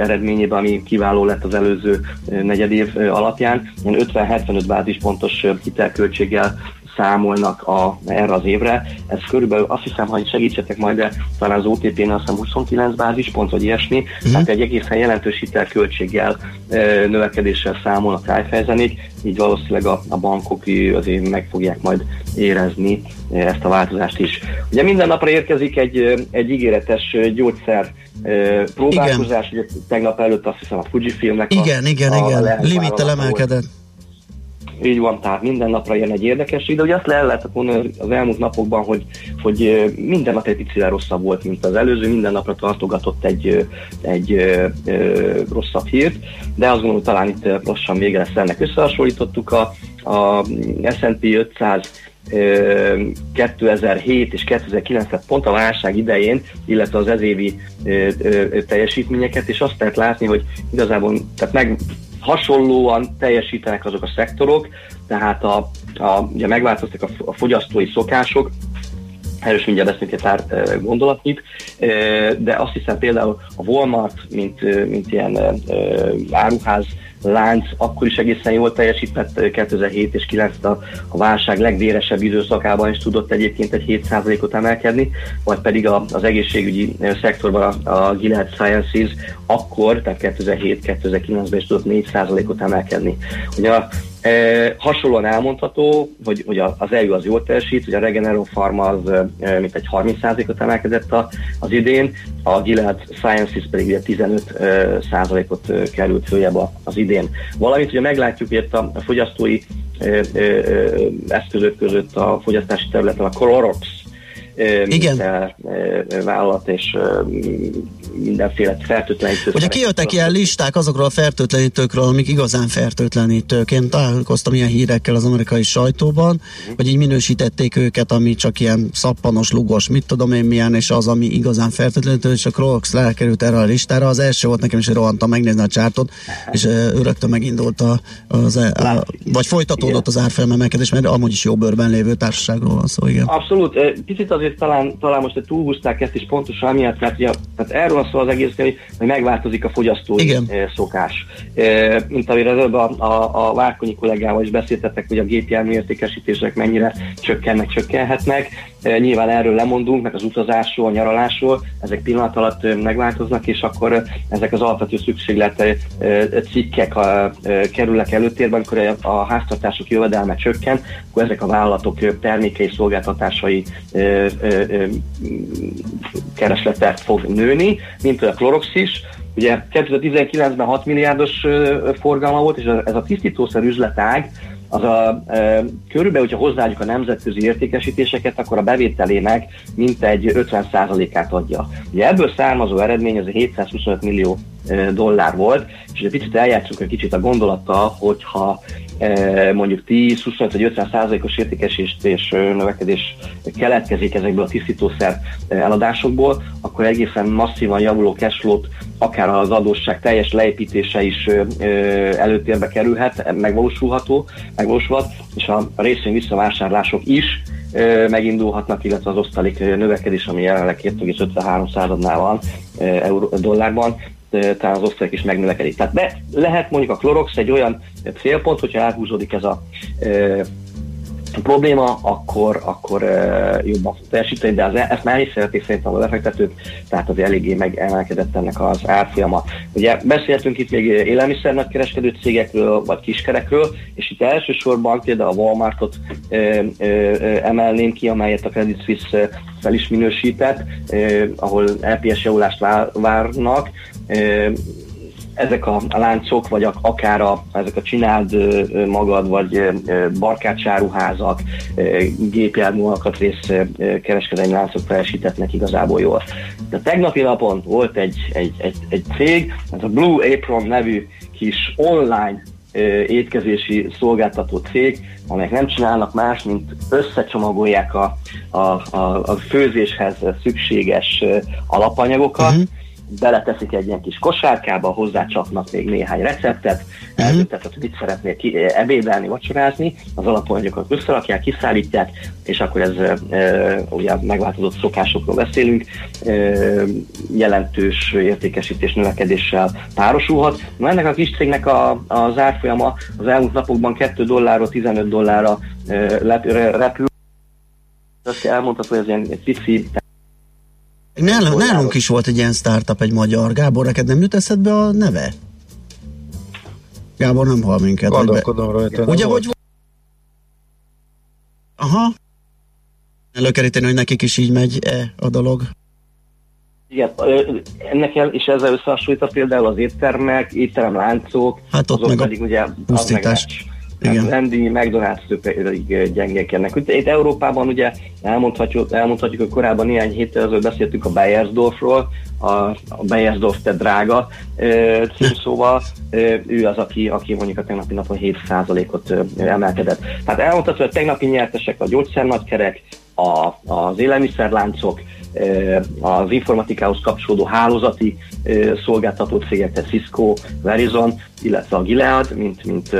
[SPEAKER 11] eredményében, ami kiváló lett az előző negyedév alapján. 50-75 bázispontos hitelköltséggel számolnak a, erre az évre. Ez körülbelül azt hiszem, hogy segítsetek majd, de talán az OTP-n azt hiszem 29 bázispont, vagy ilyesmi, mm. tehát egy egészen jelentős hitelköltséggel e, növekedéssel számolnak rájfejzenék, így valószínűleg a, a bankok azért meg fogják majd érezni ezt a változást is. Ugye minden napra érkezik egy, egy ígéretes gyógyszer próbálkozás, igen. ugye tegnap előtt azt hiszem a Fujifilmnek
[SPEAKER 2] igen, a, igen, a, igen, a limittel emelkedett.
[SPEAKER 11] Így van, tehát minden napra jön egy érdekesség, de ugye azt le lehet mondani az elmúlt napokban, hogy, hogy minden nap egy picivel rosszabb volt, mint az előző, minden napra tartogatott egy, egy ö, ö, rosszabb hírt, de azt gondolom, talán itt lassan vége lesz ennek. Összehasonlítottuk a, a S&P 500 2007 és 2009 pont a válság idején, illetve az ezévi teljesítményeket, és azt lehet látni, hogy igazából tehát meg hasonlóan teljesítenek azok a szektorok, tehát a, a, ugye megváltoztak a, fogyasztói szokások, erről is mindjárt beszélünk egy pár gondolatnyit, de azt hiszem például a Walmart, mint, mint ilyen áruház lánc akkor is egészen jól teljesített 2007 és 9 a, a válság legvéresebb időszakában is tudott egyébként egy 7%-ot emelkedni, vagy pedig a, az egészségügyi szektorban a, a Gilead Sciences akkor, tehát 2007-2009-ben is tudott 4%-ot emelkedni. Ugye a E, hasonlóan elmondható, hogy, hogy az EU az jól teljesít, hogy a Regeneron Pharma az e, mint egy 30%-ot emelkedett a, az idén, a Gilead Sciences pedig ugye 15%-ot került följebb az idén. Valamint ugye meglátjuk, hogy itt a, a fogyasztói e, e, eszközök között a fogyasztási területen a Clorox
[SPEAKER 2] igen.
[SPEAKER 11] vállalat és mindenféle fertőtlenítő.
[SPEAKER 2] Ugye kijöttek ilyen listák azokról a fertőtlenítőkről, amik igazán fertőtlenítők. Én találkoztam ilyen hírekkel az amerikai sajtóban, hogy így minősítették őket, ami csak ilyen szappanos, lugos, mit tudom én milyen, és az, ami igazán fertőtlenítő, és a Crocs lekerült erre a listára. Az első volt nekem is, rohantam megnézni a csártot, és rögtön megindult a, az, a, vagy folytatódott az árfelmemelkedés, mert amúgy is jó bőrben lévő társaságról van szó, igen.
[SPEAKER 11] Abszolút. Picit az azért talán, talán most túlhúzták ezt is pontosan amiatt, mert ugye, tehát erről a szó az egész, hogy megváltozik a fogyasztói Igen. Eh, szokás. Eh, mint amire előbb a, a, a Várkonyi kollégával is beszéltetek, hogy a gépjármű értékesítések mennyire csökkennek, csökkenhetnek. Eh, nyilván erről lemondunk, meg az utazásról, a nyaralásról, ezek pillanat alatt megváltoznak, és akkor ezek az alapvető szükséglet cikkek kerülnek előtérbe, amikor a háztartások jövedelme csökken, akkor ezek a vállalatok termékei, szolgáltatásai kereslete fog nőni, mint a Clorox is. Ugye 2019-ben 6 milliárdos forgalma volt, és ez a tisztítószer üzletág az a, e, körülbelül, hogyha hozzáadjuk a nemzetközi értékesítéseket, akkor a bevételének mintegy 50%-át adja. Ugye ebből származó eredmény az 725 millió dollár volt, és egy picit eljátszunk egy kicsit a gondolattal, hogyha mondjuk 10, 25 vagy 50 százalékos értékesést és növekedés keletkezik ezekből a tisztítószer eladásokból, akkor egészen masszívan javuló cashflow akár az adósság teljes leépítése is előtérbe kerülhet, megvalósulható, megvalósulhat, és a részvény visszavásárlások is megindulhatnak, illetve az osztalék növekedés, ami jelenleg 2,53 századnál van euró, dollárban, talán az osztalék is megnövekedik. Tehát be, lehet mondjuk a Clorox egy olyan célpont, hogyha elhúzódik ez a probléma, akkor, akkor uh, jobban fog teljesíteni, de az, e- ezt már is szerették szerintem a befektetők, tehát az eléggé megemelkedett ennek az árfolyama. Ugye beszéltünk itt még élelmiszer nagykereskedő cégekről, vagy kiskerekről, és itt elsősorban például a Walmartot uh, uh, emelném ki, amelyet a Credit Suisse fel is minősített, uh, ahol LPS javulást vár, várnak, ezek a, a láncok, vagy a, akár a, ezek a csináld magad, vagy barkácsáruházak, gépjármű alkatrész kereskedelmi láncok teljesítetnek igazából jól. De tegnapi napon volt egy, egy, egy, egy cég, ez a Blue Apron nevű kis online étkezési szolgáltató cég, amelyek nem csinálnak más, mint összecsomagolják a, a, a, a főzéshez szükséges alapanyagokat, uh-huh beleteszik egy ilyen kis kosárkába, hozzácsapnak még néhány receptet, mm-hmm. tehát hogy mit szeretnél ki, ebédelni, vacsorázni, az alapanyagokat összerakják, kiszállítják, és akkor ez e, ugye megváltozott szokásokról beszélünk, e, jelentős értékesítés növekedéssel párosulhat. Na ennek a kis cégnek a, az árfolyama az elmúlt napokban 2 dollárról 15 dollárra e, repül. Azt elmondható, hogy ez ilyen pici
[SPEAKER 2] Nálunk, nálunk is volt egy ilyen startup, egy magyar. Gábor, neked nem jut eszedbe a neve? Gábor nem hal minket.
[SPEAKER 3] Gondolkodom rajta.
[SPEAKER 2] Ugye, hogy Aha. Előkeríteni, hogy nekik is így megy-e a dolog.
[SPEAKER 11] Igen, ennek el, és ezzel összehasonlítva például az éttermek, étteremláncok,
[SPEAKER 2] hát ott azok meg
[SPEAKER 11] pedig ugye
[SPEAKER 2] pusztítás.
[SPEAKER 11] Igen. Andy McDonald's pedig gyengélkednek. Itt Európában ugye elmondhatjuk, elmondhatjuk, hogy korábban néhány héttel ezelőtt beszéltünk a Beyersdorfról, a, a Beyersdorf te drága szóval ő az, aki, aki mondjuk a tegnapi napon 7%-ot emelkedett. Tehát elmondhatjuk, hogy a tegnapi nyertesek a gyógyszernagykerek, a, az élelmiszerláncok, az informatikához kapcsolódó hálózati szolgáltató cégek, Cisco, Verizon, illetve a Gilead, mint, mint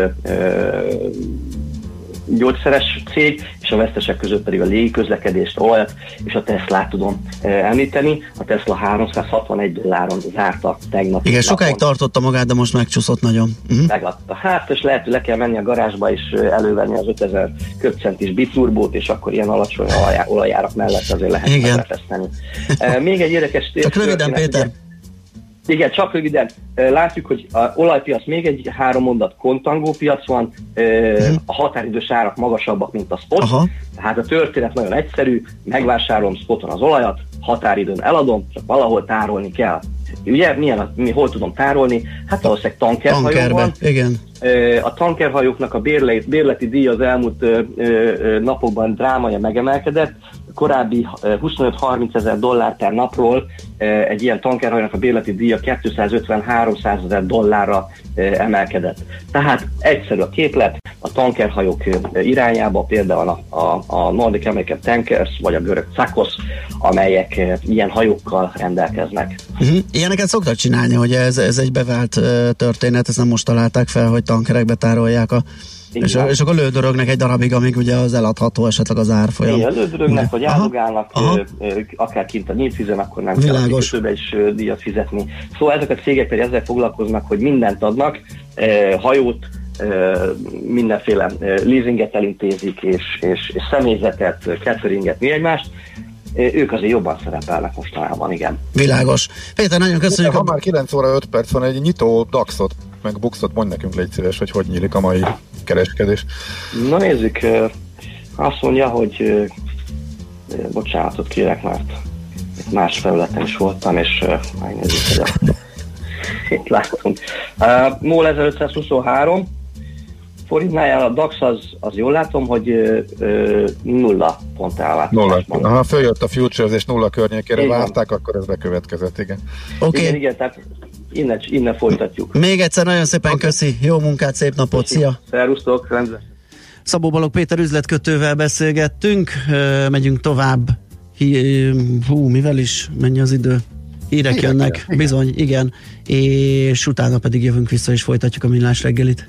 [SPEAKER 11] gyógyszeres cég, és a vesztesek között pedig a légiközlekedést, olajat és a Tesla tudom említeni. A Tesla 361 dolláron zárta tegnap.
[SPEAKER 2] Igen, sokáig tartotta magát, de most megcsúszott nagyon.
[SPEAKER 11] Uh-huh. Megadta. Hát, és lehet, hogy le kell menni a garázsba és elővenni az 5000 köpcentis biturbót, és akkor ilyen alacsony olaj, olajárak mellett azért lehet
[SPEAKER 2] Igen.
[SPEAKER 11] teszteni. Még egy érdekes
[SPEAKER 2] Csak röviden, Péter. Ugye,
[SPEAKER 11] Igen, csak röviden. Látjuk, hogy a olajpiac még egy három mondat kontangó piac van, uh-huh. a határidős árak magasabbak, mint a spot. Aha. Tehát a történet nagyon egyszerű, megvásárolom spoton az olajat, határidőn eladom, csak valahol tárolni kell. Ugye, milyen, a, mi hol tudom tárolni? Hát valószínűleg tankerhajóban.
[SPEAKER 2] igen.
[SPEAKER 11] A tankerhajóknak a bérleti, bérleti díj az elmúlt napokban drámaja megemelkedett, korábbi 25-30 ezer dollár per napról egy ilyen tankerhajónak a bérleti díja 250-300 ezer dollárra emelkedett. Tehát egyszerű a képlet, a tankerhajók irányába, például a, a, a Nordic American Tankers, vagy a görög Tsakos, amelyek ilyen hajókkal rendelkeznek.
[SPEAKER 2] Uh-huh. Ilyeneket szoktak csinálni, hogy ez, ez egy bevált történet, ezt nem most találták fel, hogy tankerekbe tárolják a és, és akkor lődörögnek egy darabig, amíg ugye az eladható esetleg az árfolyam.
[SPEAKER 11] Igen, lődörögnek, vagy áldogálnak, akár kint a nyílt akkor nem
[SPEAKER 2] Világos.
[SPEAKER 11] kell is díjat fizetni. Szóval ezek a cégek pedig ezzel foglalkoznak, hogy mindent adnak, hajót, mindenféle leasinget elintézik, és, és, és személyzetet, cateringet, mi egymást, ők azért jobban szerepelnek mostanában, igen.
[SPEAKER 2] Világos. Péter, nagyon köszönjük.
[SPEAKER 3] Ha már 9 óra 5 perc van, egy nyitó daxot, meg buxot, mondj nekünk légy szíves, hogy hogy nyílik a mai kereskedés.
[SPEAKER 11] Na nézzük, azt mondja, hogy bocsánatot kérek, mert más felületen is voltam, és megnézzük, hogy a, itt látunk. Uh, MOL 1523 forintnál a DAX az, az jól látom, hogy ö, nulla pont
[SPEAKER 3] Nulla. Ha följött a futures és nulla környékére igen. várták, akkor ez bekövetkezett, igen.
[SPEAKER 11] Okay. Igen, igen, tehát innen, innen folytatjuk.
[SPEAKER 2] Még egyszer nagyon szépen okay. köszi, jó munkát, szép napot, köszi. szia!
[SPEAKER 11] Szerusztok, rendben.
[SPEAKER 2] Szabó Balog Péter üzletkötővel beszélgettünk, megyünk tovább. Hú, mivel is mennyi az idő? Hírek, Hírek jönnek, igen. bizony, igen. És utána pedig jövünk vissza és folytatjuk a millás reggelit.